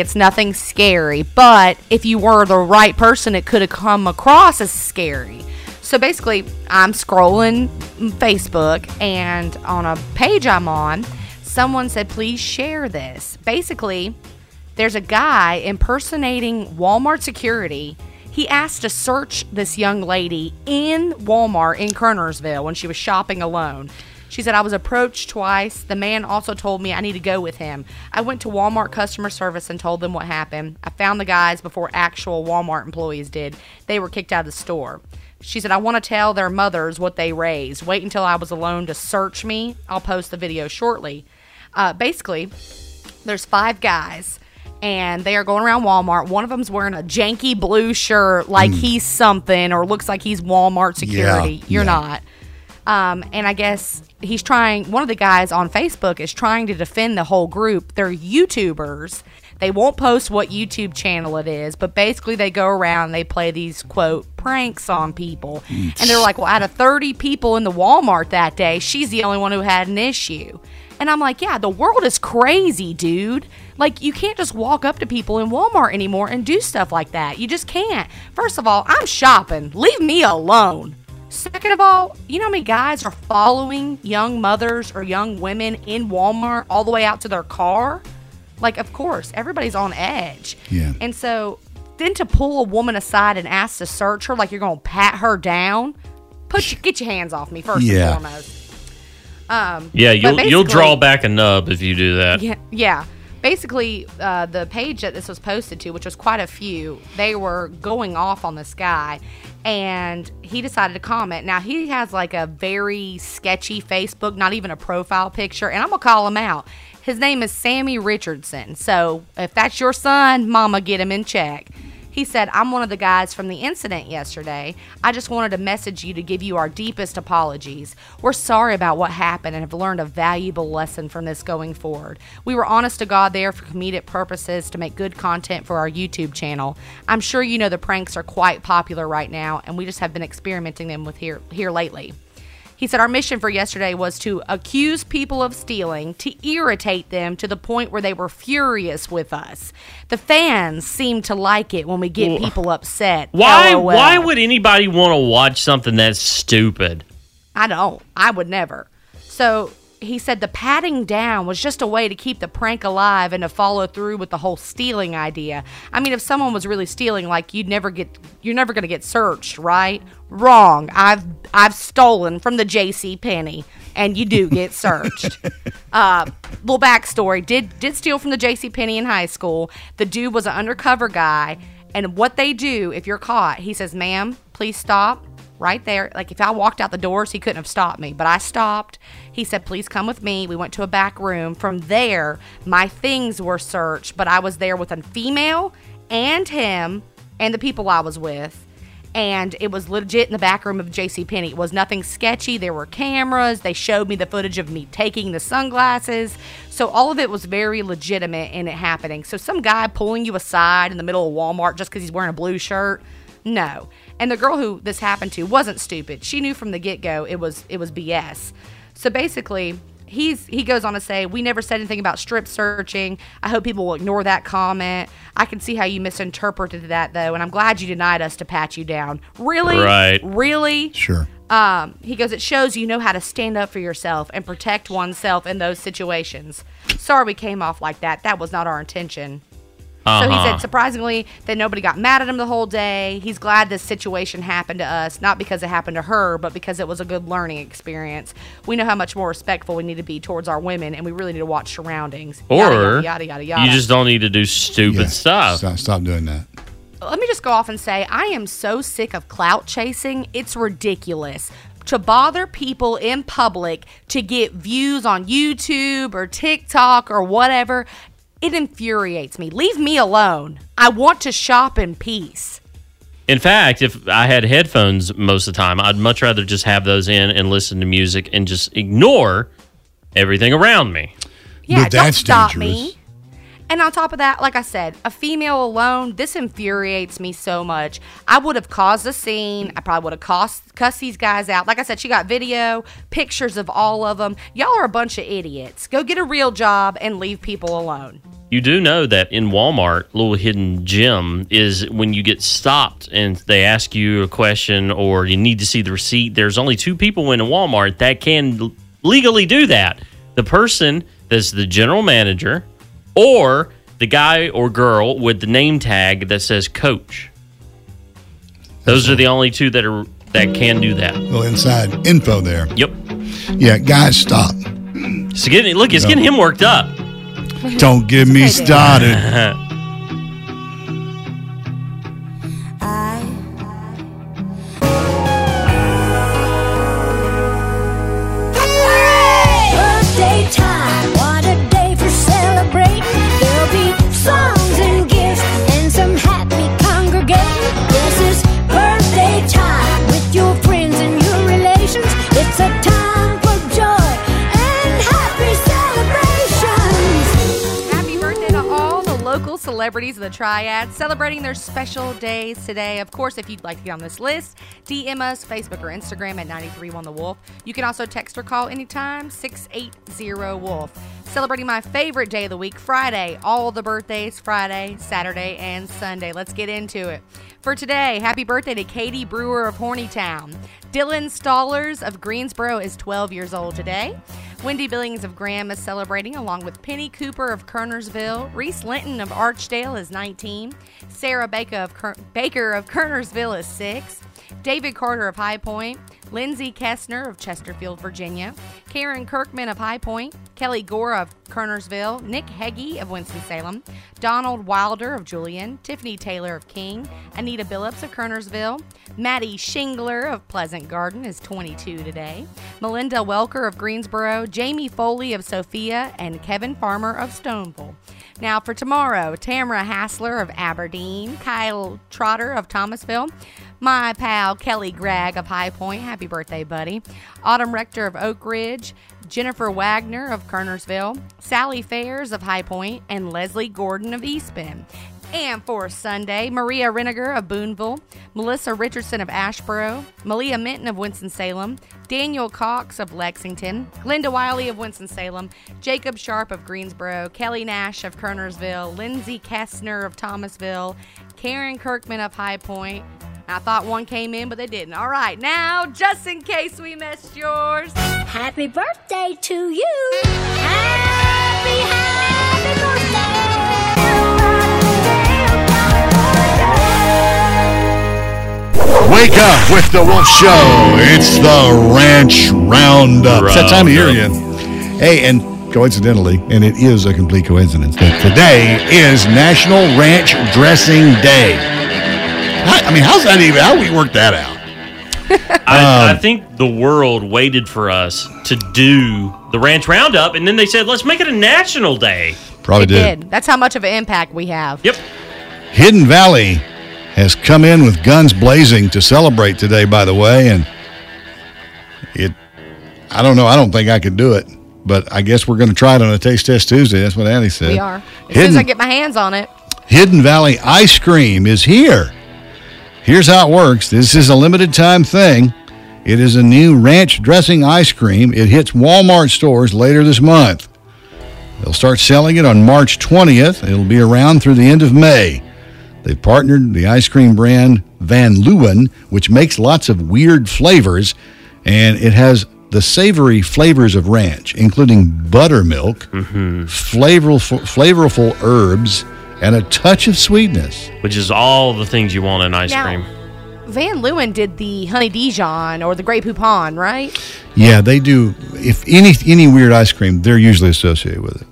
[SPEAKER 14] It's nothing scary, but if you were the right person, it could have come across as scary. So basically, I'm scrolling Facebook, and on a page I'm on, someone said, please share this. Basically, there's a guy impersonating Walmart security. He asked to search this young lady in Walmart in Kernersville when she was shopping alone. She said, I was approached twice. The man also told me I need to go with him. I went to Walmart customer service and told them what happened. I found the guys before actual Walmart employees did. They were kicked out of the store. She said, I want to tell their mothers what they raised. Wait until I was alone to search me. I'll post the video shortly. Uh, basically, there's five guys and they are going around Walmart. One of them's wearing a janky blue shirt like he's something or looks like he's Walmart security.
[SPEAKER 12] Yeah,
[SPEAKER 14] You're
[SPEAKER 12] yeah.
[SPEAKER 14] not. Um, and I guess he's trying, one of the guys on Facebook is trying to defend the whole group. They're YouTubers. They won't post what YouTube channel it is, but basically they go around they play these quote pranks on people. And they're like, well, out of 30 people in the Walmart that day, she's the only one who had an issue. And I'm like, yeah, the world is crazy, dude. Like, you can't just walk up to people in Walmart anymore and do stuff like that. You just can't. First of all, I'm shopping. Leave me alone. Second of all, you know how many guys are following young mothers or young women in Walmart all the way out to their car? Like, of course, everybody's on edge.
[SPEAKER 12] Yeah.
[SPEAKER 14] And so then to pull a woman aside and ask to search her like you're going to pat her down, put your, get your hands off me first
[SPEAKER 12] Yeah.
[SPEAKER 14] and foremost. Um,
[SPEAKER 13] Yeah, you'll you'll draw back a nub if you do that.
[SPEAKER 14] yeah, yeah. Basically, uh, the page that this was posted to, which was quite a few, they were going off on this guy, and he decided to comment. Now he has like a very sketchy Facebook, not even a profile picture, and I'm gonna call him out. His name is Sammy Richardson. So if that's your son, Mama, get him in check. He said, I'm one of the guys from the incident yesterday. I just wanted to message you to give you our deepest apologies. We're sorry about what happened and have learned a valuable lesson from this going forward. We were honest to God there for comedic purposes to make good content for our YouTube channel. I'm sure you know the pranks are quite popular right now, and we just have been experimenting them with here here lately. He said our mission for yesterday was to accuse people of stealing, to irritate them to the point where they were furious with us. The fans seem to like it when we get
[SPEAKER 13] Well,
[SPEAKER 14] people upset.
[SPEAKER 13] Why
[SPEAKER 14] LOL.
[SPEAKER 13] why would anybody want to watch something that's stupid?
[SPEAKER 14] I don't. I would never. So he said the patting down was just a way to keep the prank alive and to follow through with the whole stealing idea. I mean, if someone was really stealing, like you'd never get, you're never going to get searched, right? Wrong. I've I've stolen from the J.C. Penney, and you do get searched. uh, little backstory: did did steal from the J.C. Penney in high school. The dude was an undercover guy, and what they do if you're caught, he says, "Ma'am, please stop." Right there. Like if I walked out the doors, he couldn't have stopped me, but I stopped. He said, "Please come with me." We went to a back room. From there, my things were searched, but I was there with a female and him and the people I was with. And it was legit in the back room of J.C. Penney. It was nothing sketchy. There were cameras. They showed me the footage of me taking the sunglasses. So all of it was very legitimate in it happening. So some guy pulling you aside in the middle of Walmart just because he's wearing a blue shirt, no. And the girl who this happened to wasn't stupid. She knew from the get go it was it was BS. So basically, he's he goes on to say, "We never said anything about strip searching. I hope people will ignore that comment. I can see how you misinterpreted that though, and I'm glad you denied us to pat you down. Really,
[SPEAKER 13] Right.
[SPEAKER 14] Really,
[SPEAKER 12] Sure.
[SPEAKER 14] um, he goes, it shows you know how to stand up for yourself and protect oneself in those situations. Sorry we came off like that. That was not our intention. So he
[SPEAKER 13] Uh-huh.
[SPEAKER 14] said, surprisingly, that nobody got mad at him the whole day. He's glad this situation happened to us, not because it happened to her, but because it was a good learning experience. We know how much more respectful we need to be towards our women, and we really need to watch surroundings. Yada,
[SPEAKER 13] Or
[SPEAKER 14] yada, yada, yada, yada.
[SPEAKER 13] you just don't need to do stupid
[SPEAKER 12] Yeah.
[SPEAKER 13] stuff.
[SPEAKER 12] Stop, stop doing that.
[SPEAKER 14] let me just go off and say I am so sick of clout chasing. It's ridiculous. To bother people in public to get views on YouTube or TikTok or whatever, it infuriates me. Leave me alone. I want to shop in peace.
[SPEAKER 13] In fact, if I had headphones most of the time, I'd much rather just have those in and listen to music and just ignore everything around me.
[SPEAKER 14] Yeah,
[SPEAKER 12] But
[SPEAKER 14] don't
[SPEAKER 12] that's
[SPEAKER 14] stop
[SPEAKER 12] dangerous.
[SPEAKER 14] me. And on top of that, like I said, a female alone, this infuriates me so much. I would have caused a scene. I probably would have cost, cussed these guys out. Like I said, she got video, pictures of all of them. Y'all are a bunch of idiots. Go get a real job and leave people alone.
[SPEAKER 13] You do know that in Walmart, little hidden gem is when you get stopped and they ask you a question or you need to see the receipt. There's only two people in a Walmart that can legally do that. The person that's the general manager or the guy or girl with the name tag that says coach. Those are the only two that are that can do that.
[SPEAKER 12] little inside info there.
[SPEAKER 13] Yep.
[SPEAKER 12] Yeah, guys, stop.
[SPEAKER 13] It's getting look, it's getting him worked up.
[SPEAKER 12] Don't get me started.
[SPEAKER 14] celebrities of the Triad celebrating their special days today. Of course, if you'd like to get on this list, DM us Facebook or Instagram at 931 The Wolf. You can also text or call anytime 680 Wolf. Celebrating my favorite day of the week, Friday. All the birthdays Friday, Saturday, and Sunday. Let's get into it. For today, happy birthday to Katie Brewer of Horneytown. Dylan Stallers of Greensboro is 12 years old today. Wendy Billings of Graham is celebrating, along with Penny Cooper of Kernersville. Reese Linton of Archdale is 19. Sarah Baker of, Ker- Baker of Kernersville is 6. David Carter of High Point, Lindsay Kessner of Chesterfield, Virginia, Karen Kirkman of High Point, Kelly Gore of Kernersville, Nick Heggie of Winston-Salem, Donald Wilder of Julian, Tiffany Taylor of King, Anita Billups of Kernersville, Maddie Shingler of Pleasant Garden is 22 today, Melinda Welker of Greensboro, Jamie Foley of Sophia, and Kevin Farmer of Stoneville. Now for tomorrow, Tamara Hassler of Aberdeen, Kyle Trotter of Thomasville, my pal Kelly Gregg of High Point, happy birthday, buddy. Autumn Rector of Oak Ridge, Jennifer Wagner of Kernersville, Sally Fairs of High Point, and Leslie Gordon of East Bend. And for Sunday, Maria Reniger of Boonville, Melissa Richardson of Asheboro, Malia Minton of Winston-Salem, Daniel Cox of Lexington, Glenda Wiley of Winston-Salem, Jacob Sharp of Greensboro, Kelly Nash of Kernersville, Lindsay Kessner of Thomasville, Karen Kirkman of High Point. I thought one came in, but they didn't. All right, now, just in case we missed yours,
[SPEAKER 5] Happy birthday to you. Happy, happy
[SPEAKER 12] Wake up with the Wolf Show. It's the Ranch Roundup. It's that time of year again. Hey, and coincidentally, and it is a complete coincidence, that today is National Ranch Dressing Day. I, I mean, how's that even? How we work that out?
[SPEAKER 13] I,
[SPEAKER 12] Um,
[SPEAKER 13] I think the world waited for us to do the Ranch Roundup, and then they said, let's make it a national day.
[SPEAKER 12] Probably
[SPEAKER 14] it did. That's how much of an impact we have.
[SPEAKER 13] Yep.
[SPEAKER 12] Hidden Valley has come in with guns blazing to celebrate today, by the way, and it. I don't know. I don't think I could do it, but I guess we're going to try it on a taste test Tuesday. That's what Annie said.
[SPEAKER 14] We are. As soon as I get my hands on it.
[SPEAKER 12] Hidden Valley ice cream is here. Here's how it works. This is a limited time thing. It is a new ranch dressing ice cream. It hits Walmart stores later this month. They'll start selling it on March 20th. It'll be around through the end of May. They've partnered the ice cream brand Van Leeuwen, which makes lots of weird flavors, and it has the savory flavors of ranch, including buttermilk, mm-hmm. flavorful, flavorful herbs, and a touch of sweetness.
[SPEAKER 13] Which is all the things you want in ice
[SPEAKER 14] Now-
[SPEAKER 13] cream.
[SPEAKER 14] Van Leeuwen did the Honey Dijon or the Grey Poupon, right?
[SPEAKER 12] Yeah, they do. If any any weird ice cream, they're usually associated with it.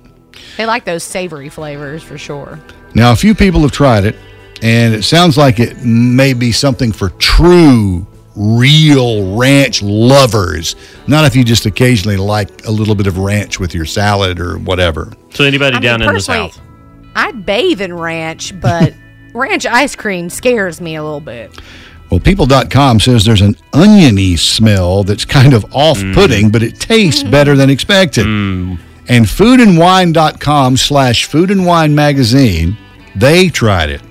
[SPEAKER 14] They like those savory flavors for sure.
[SPEAKER 12] Now, a few people have tried it, and it sounds like it may be something for true, real ranch lovers. Not if you just occasionally like a little bit of ranch with your salad or whatever.
[SPEAKER 13] So anybody
[SPEAKER 14] I mean,
[SPEAKER 13] down in the South.
[SPEAKER 14] I'd bathe in ranch, but ranch ice cream scares me a little bit.
[SPEAKER 12] Well, people.com says there's an oniony smell that's kind of off putting, mm. but it tastes mm. better than expected. Mm. And foodandwine.com slash food and wine magazine, they tried it.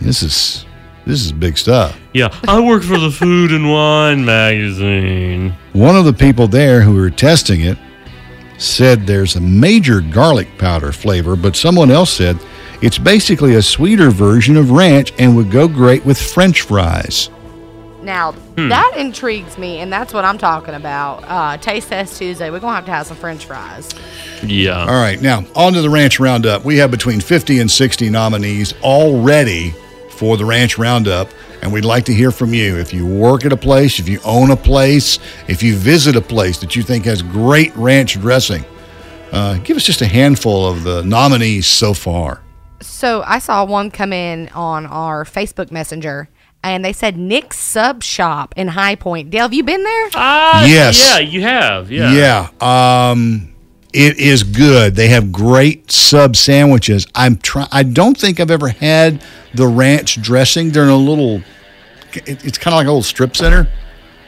[SPEAKER 12] This is this is big stuff.
[SPEAKER 13] Yeah, I work for the Food and Wine magazine.
[SPEAKER 12] One of the people there who were testing it said there's a major garlic powder flavor, but someone else said it's basically a sweeter version of ranch and would go great with french fries.
[SPEAKER 14] Now
[SPEAKER 13] Hmm.
[SPEAKER 14] that intrigues me, and that's what I'm talking about. Uh, Taste Test Tuesday. We're gonna have to have some French fries.
[SPEAKER 13] Yeah.
[SPEAKER 12] All right, now on to the Ranch Roundup. We have between 50 and 60 nominees already for the Ranch Roundup, and we'd like to hear from you. If you work at a place, if you own a place, if you visit a place that you think has great ranch dressing, uh, give us just a handful of the nominees so far.
[SPEAKER 14] So I saw one come in on our Facebook Messenger, and they said Nick's Sub Shop in High Point. Dale, have you been there?
[SPEAKER 13] Ah,
[SPEAKER 12] Yes.
[SPEAKER 13] Yeah, you have. Yeah.
[SPEAKER 12] Yeah. Um, it is good. They have great sub sandwiches. I'm try. I don't think I've ever had the ranch dressing. They're in a little. It, it's kind of like a little strip center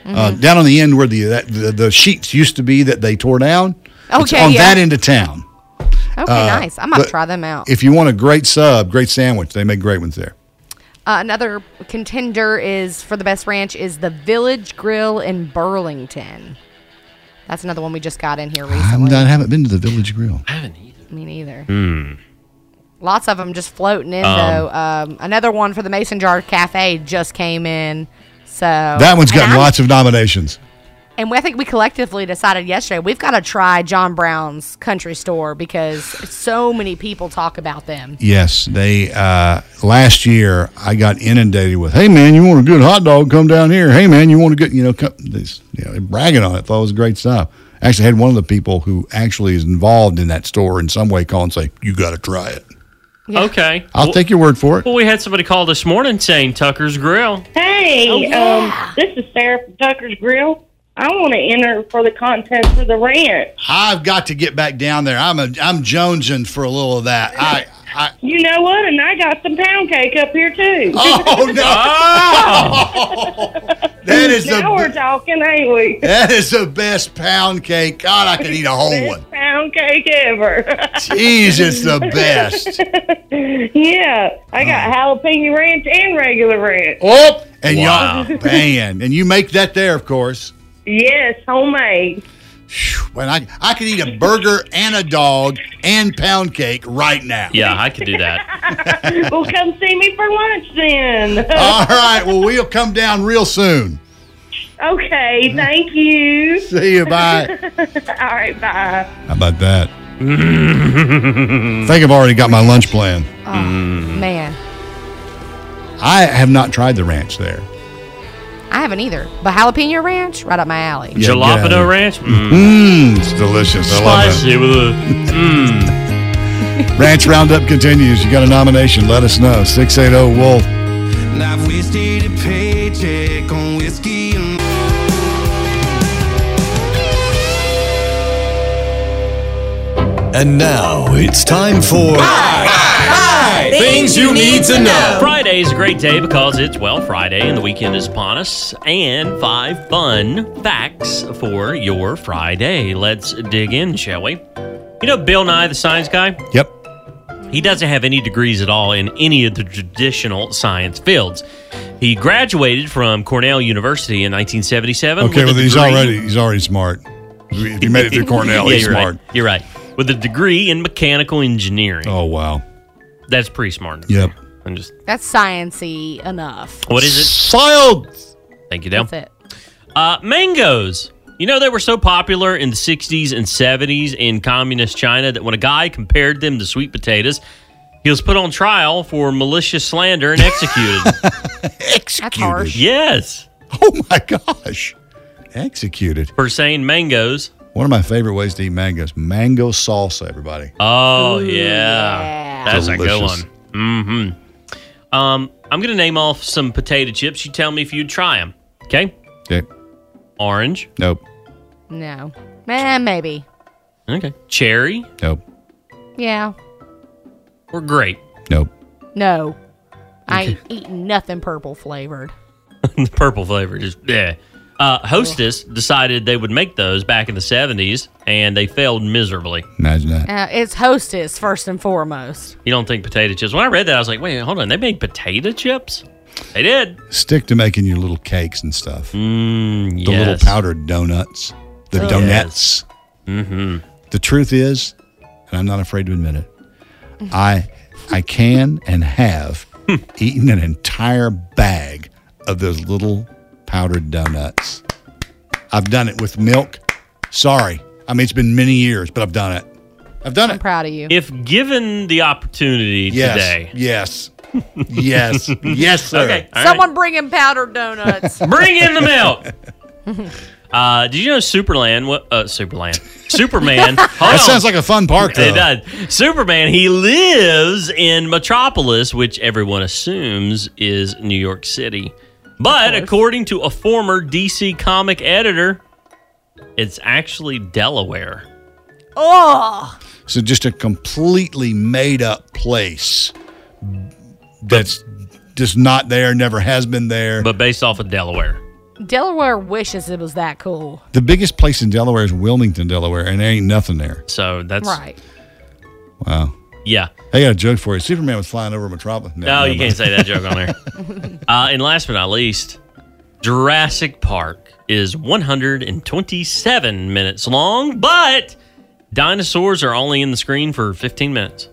[SPEAKER 12] uh, down on the end where the, that, the the sheets used to be that they tore down. It's
[SPEAKER 14] Okay,
[SPEAKER 12] on
[SPEAKER 14] yeah.
[SPEAKER 12] that end of town.
[SPEAKER 14] Okay,
[SPEAKER 12] Uh,
[SPEAKER 14] nice. I might
[SPEAKER 12] but
[SPEAKER 14] try them out.
[SPEAKER 12] If you want a great sub, great sandwich, they make great ones there.
[SPEAKER 14] Uh, another contender is for the best ranch is the Village Grill in Burlington. That's another one we just got in here
[SPEAKER 12] I'm
[SPEAKER 14] recently.
[SPEAKER 12] not- I haven't been to the Village Grill. I haven't either.
[SPEAKER 14] Me neither.
[SPEAKER 13] Hmm.
[SPEAKER 14] Lots of them just floating in
[SPEAKER 12] Um,
[SPEAKER 14] though. Um, another one for the Mason Jar Cafe just came in. So
[SPEAKER 12] that one's gotten lots of nominations.
[SPEAKER 14] And we, I think we collectively decided yesterday we've got to try John Brown's Country Store because so many people talk about them.
[SPEAKER 12] Yes, they uh, last year I got inundated with, "Hey man, you want a good hot dog? Come down here. Hey man, you want a good, you know, come, this, you know, bragging on it. Thought it was great stuff. Actually, had one of the people who actually is involved in that store in some way call and say, "You got to try it."
[SPEAKER 13] Okay.
[SPEAKER 12] I'll
[SPEAKER 13] Well-
[SPEAKER 12] take your word for it.
[SPEAKER 13] Well, we had somebody call this morning saying Tucker's Grill.
[SPEAKER 16] Hey,
[SPEAKER 13] Oh, yeah.
[SPEAKER 16] um, this is Sarah from Tucker's Grill. I want to enter for the contest for the ranch.
[SPEAKER 12] I've got to get back down there. I'm a I'm jonesing for a little of that. I I
[SPEAKER 16] You know what? And I got some pound cake up here too.
[SPEAKER 12] Oh no! Oh. That is the
[SPEAKER 16] now we're talking, ain't we?
[SPEAKER 12] that is the best pound cake. God, I could eat a whole
[SPEAKER 16] Best
[SPEAKER 12] one.
[SPEAKER 16] pound cake ever.
[SPEAKER 12] Jeez, it's the best.
[SPEAKER 16] yeah, I got oh. jalapeno ranch and regular ranch.
[SPEAKER 12] Oh, and
[SPEAKER 13] Wow.
[SPEAKER 12] y'all, man, and you make that there, of course.
[SPEAKER 16] Yes, homemade.
[SPEAKER 12] When I I could eat a burger and a dog and pound cake right now.
[SPEAKER 13] Yeah, I could do that.
[SPEAKER 16] well, come see me for lunch then.
[SPEAKER 12] All right. Well, we'll come down real soon.
[SPEAKER 16] Okay, thank you.
[SPEAKER 12] See you. Bye.
[SPEAKER 16] All right, bye.
[SPEAKER 12] How about that? I think I've already got my lunch plan.
[SPEAKER 14] Oh, Man,
[SPEAKER 12] I have not tried the ranch there.
[SPEAKER 14] I haven't either. But jalapeno ranch, right up my alley.
[SPEAKER 12] Yeah,
[SPEAKER 13] Jalapeno
[SPEAKER 12] get out of
[SPEAKER 13] Ranch?
[SPEAKER 12] here. Mm, it's delicious. I love
[SPEAKER 13] Spicy with a. Mm.
[SPEAKER 12] it. Ranch Roundup continues. You got a nomination? Let us know. 680 Wolf.
[SPEAKER 15] I've wasted a paycheck on whiskey and
[SPEAKER 17] And now it's time for Things You Need to Know.
[SPEAKER 13] Friday is a great day because it's, well, Friday and the weekend is upon us. And five fun facts for your Friday. Let's dig in, shall we? You know Bill Nye, the science guy?
[SPEAKER 12] Yep.
[SPEAKER 13] He doesn't have any degrees at all in any of the traditional science fields. He graduated from Cornell University in 1977.
[SPEAKER 12] Okay,
[SPEAKER 13] with
[SPEAKER 12] well
[SPEAKER 13] a
[SPEAKER 12] he's
[SPEAKER 13] degree-
[SPEAKER 12] already he's already smart. If you made it through Cornell,
[SPEAKER 13] yeah,
[SPEAKER 12] he's
[SPEAKER 13] you're
[SPEAKER 12] smart.
[SPEAKER 13] Right. You're right. With a degree in mechanical engineering.
[SPEAKER 12] Oh wow.
[SPEAKER 13] That's pretty smart.
[SPEAKER 12] Yep.
[SPEAKER 13] I'm just.
[SPEAKER 14] That's sciency enough.
[SPEAKER 13] What is it?
[SPEAKER 12] Science.
[SPEAKER 13] Thank you, Dale.
[SPEAKER 14] That's it.
[SPEAKER 13] Uh, mangoes. You know, they were so popular in the 60s and 70s in communist China that when a guy compared them to sweet potatoes, he was put on trial for malicious slander and executed.
[SPEAKER 14] That's harsh.
[SPEAKER 13] yes.
[SPEAKER 12] Oh my gosh. Executed.
[SPEAKER 13] For saying mangoes.
[SPEAKER 12] One of my favorite ways to eat mangoes. Mango salsa, everybody.
[SPEAKER 13] Oh,
[SPEAKER 14] Ooh,
[SPEAKER 13] yeah.
[SPEAKER 14] Yeah.
[SPEAKER 13] That's a good one. Mm-hmm. Um, I'm going to name off some potato chips. You tell me if you'd try them. Okay?
[SPEAKER 12] Okay.
[SPEAKER 13] Orange.
[SPEAKER 12] Nope.
[SPEAKER 14] No. Man, maybe.
[SPEAKER 13] Okay. Cherry
[SPEAKER 12] Nope.
[SPEAKER 14] Yeah.
[SPEAKER 13] or grape.
[SPEAKER 12] Nope.
[SPEAKER 14] No. I ain't eating nothing purple flavored.
[SPEAKER 13] the purple flavor just yeah. Uh, Hostess decided they would make those back in the 70s, and they failed miserably.
[SPEAKER 12] Imagine that.
[SPEAKER 14] Uh, it's Hostess first and foremost.
[SPEAKER 13] You don't think potato chips? When I read that, I was like, wait, hold on. They made potato chips? They did.
[SPEAKER 12] Stick to making your little cakes and stuff.
[SPEAKER 13] Mm,
[SPEAKER 12] The little powdered donuts. The
[SPEAKER 13] Oh.
[SPEAKER 12] donuts.
[SPEAKER 13] Mm-hmm.
[SPEAKER 12] The truth is, and I'm not afraid to admit it, I I can and have eaten an entire bag of those little powdered donuts. I've done it with milk. Sorry. I mean it's been many years, but I've done it. I've done it.
[SPEAKER 14] I'm
[SPEAKER 12] it.
[SPEAKER 14] proud of you.
[SPEAKER 13] If given the opportunity
[SPEAKER 12] Yes.
[SPEAKER 13] today.
[SPEAKER 12] Yes. yes. Yes, sir.
[SPEAKER 13] Okay. all right.
[SPEAKER 14] Someone bring him powdered donuts.
[SPEAKER 13] Bring in the milk. Uh, did you know Superland? What? Uh, Superland. Superman. hold
[SPEAKER 12] That
[SPEAKER 13] on.
[SPEAKER 12] sounds like a fun park though.
[SPEAKER 13] It does. Superman, he lives in Metropolis, which everyone assumes is New York City. But according to a former DC comic editor, it's actually Delaware.
[SPEAKER 14] oh.
[SPEAKER 12] So just a completely made up place that's just not there, never has been there.
[SPEAKER 13] But based off of Delaware.
[SPEAKER 14] Delaware wishes it was that cool.
[SPEAKER 12] The biggest place in Delaware is Wilmington, Delaware, and there ain't nothing there.
[SPEAKER 13] So that's
[SPEAKER 14] Right.
[SPEAKER 12] Wow.
[SPEAKER 13] Yeah.
[SPEAKER 12] I got a joke for you. Superman was flying over Metropolis.
[SPEAKER 13] No, you can't say that joke on there. Uh, and last but not least, Jurassic Park is 127 minutes long, but dinosaurs are only in the screen for 15 minutes.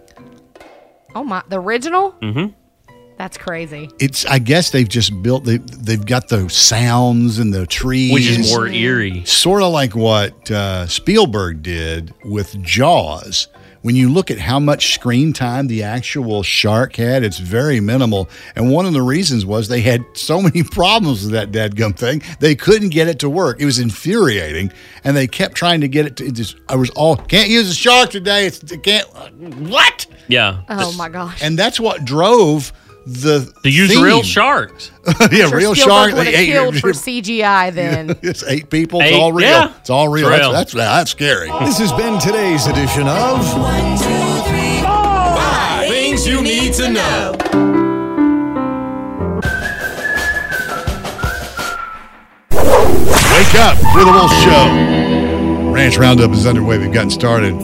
[SPEAKER 14] Oh my, the original?
[SPEAKER 13] Mm-hmm.
[SPEAKER 14] That's crazy.
[SPEAKER 12] It's. I guess they've just built. They they've got the sounds and the trees,
[SPEAKER 13] Which is more eerie.
[SPEAKER 12] Sort of like what uh, Spielberg did with Jaws. When you look at how much screen time the actual shark had, it's very minimal. And one of the reasons was they had so many problems with that dadgum thing. They couldn't get it to work. It was infuriating, and they kept trying to get it to. It just, I was all can't use the shark today. It's it can't. Uh, what?
[SPEAKER 13] Yeah.
[SPEAKER 14] Oh my gosh.
[SPEAKER 12] And that's what drove the
[SPEAKER 13] To use
[SPEAKER 12] theme.
[SPEAKER 13] real sharks.
[SPEAKER 12] yeah,
[SPEAKER 14] Sure
[SPEAKER 12] real
[SPEAKER 14] Spielberg
[SPEAKER 12] shark.
[SPEAKER 14] would
[SPEAKER 12] They
[SPEAKER 14] have
[SPEAKER 12] ate
[SPEAKER 14] killed for CGI then.
[SPEAKER 12] it's eight people. It's
[SPEAKER 13] Eight,
[SPEAKER 12] all real.
[SPEAKER 13] yeah.
[SPEAKER 12] It's all real.
[SPEAKER 13] It's
[SPEAKER 12] That's,
[SPEAKER 13] real.
[SPEAKER 12] that's that's scary.
[SPEAKER 17] This has been today's edition of Five Things You Need to Know.
[SPEAKER 12] Wake up with the Wolf Show. Ranch Roundup is underway. We've gotten started.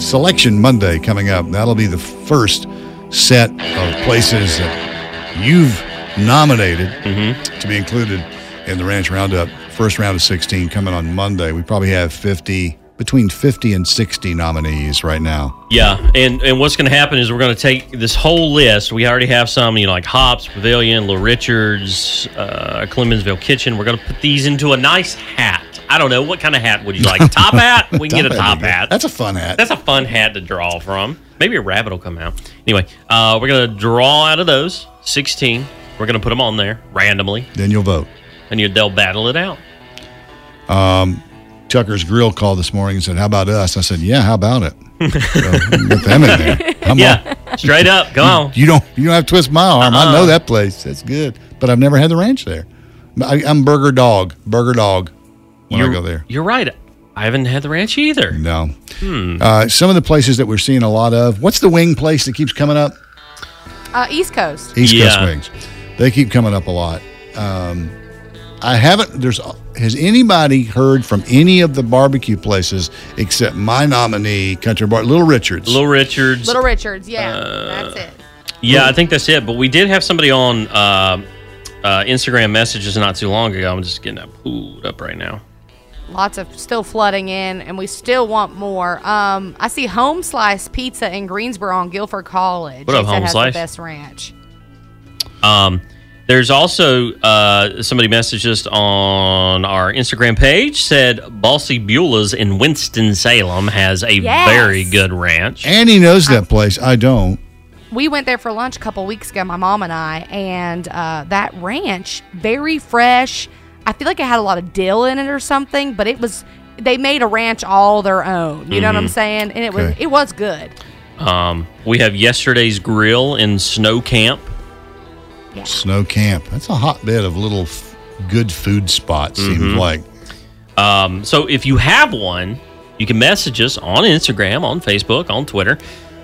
[SPEAKER 12] Selection Monday coming up. That'll be the first set of places that you've nominated mm-hmm. to be included in the Ranch Roundup. First round of 16 coming on Monday. We probably have 50, between 50 and 60 nominees right now.
[SPEAKER 13] Yeah, and and what's going to happen is we're going to take this whole list. We already have some, you know, like Hops, Pavilion, Little Richards, uh, Clemensville Kitchen. We're going to put these into a nice hat. I don't know what kind of hat would you like? Top hat? We can get a
[SPEAKER 12] Top hat would be good.
[SPEAKER 13] hat.
[SPEAKER 12] That's a fun hat.
[SPEAKER 13] That's a fun hat to draw from. Maybe a rabbit will come out. Anyway, uh, we're going to draw out of those 16. We're going to put them on there randomly,
[SPEAKER 12] Then you'll vote.
[SPEAKER 13] and you, they'll battle it out.
[SPEAKER 12] Um, Tucker's Grill called this morning and said, "How about us?" I said, "Yeah, how about it? So, get them in there. I'm
[SPEAKER 13] yeah, straight up. Come on.
[SPEAKER 12] You don't you don't have to twist my arm. I know
[SPEAKER 13] Uh-uh.
[SPEAKER 12] that place. That's good. But I've never had the ranch there. I, I'm burger dog. Burger dog when I
[SPEAKER 13] You're-
[SPEAKER 12] go there.
[SPEAKER 13] You're right. I haven't had the ranch either.
[SPEAKER 12] No.
[SPEAKER 13] Hmm.
[SPEAKER 12] Uh, some of the places that we're seeing a lot of. What's the wing place that keeps coming up?
[SPEAKER 14] Uh, East Coast.
[SPEAKER 12] East Coast wings. They keep coming up a lot. Um, I haven't. There's. Has anybody heard from any of the barbecue places except my nominee, Country Bar, Little Richards?
[SPEAKER 13] Little Richards.
[SPEAKER 14] Little Richards. Yeah,
[SPEAKER 13] Uh,
[SPEAKER 14] that's it.
[SPEAKER 13] Yeah, I think that's it. But we did have somebody on uh, uh, Instagram messages not too long ago. I'm just getting that pulled up right now.
[SPEAKER 14] Lots of still flooding in, and we still want more. Um, I see Home Slice Pizza in Greensboro on Guilford College.
[SPEAKER 13] What up,
[SPEAKER 14] They said
[SPEAKER 13] Home
[SPEAKER 14] has
[SPEAKER 13] Slice?
[SPEAKER 14] The best ranch.
[SPEAKER 13] Um, there's also uh, somebody messaged us on our Instagram page said Bossy Beulah's in Winston Salem has a
[SPEAKER 14] Yes.
[SPEAKER 13] very good ranch.
[SPEAKER 12] and he knows that place. I don't.
[SPEAKER 14] We went there for lunch a couple weeks ago, my mom and I, and uh, that ranch, very fresh. I feel like it had a lot of dill in it or something, but it was they made a ranch all their own. You know what I'm
[SPEAKER 13] Mhm.
[SPEAKER 14] saying? And it was
[SPEAKER 12] Okay.
[SPEAKER 14] it was good.
[SPEAKER 13] Um, we have yesterday's grill in Snow Camp.
[SPEAKER 12] Snow Camp. That's a hotbed of little f- good food spots. Seems
[SPEAKER 13] Mhm.
[SPEAKER 12] like.
[SPEAKER 13] Um, so if you have one, you can message us on Instagram, on Facebook, on Twitter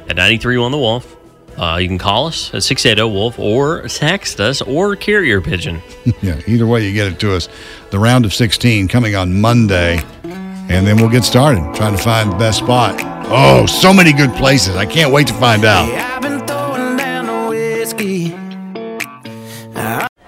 [SPEAKER 13] at 93 on the Wolf. Uh, you can call us at 680 Wolf or text us or carrier pigeon.
[SPEAKER 12] Yeah, either way you get it to us. The round of 16 coming on Monday, and then we'll get started trying to find the best spot. Oh, so many good places. I can't wait to find out.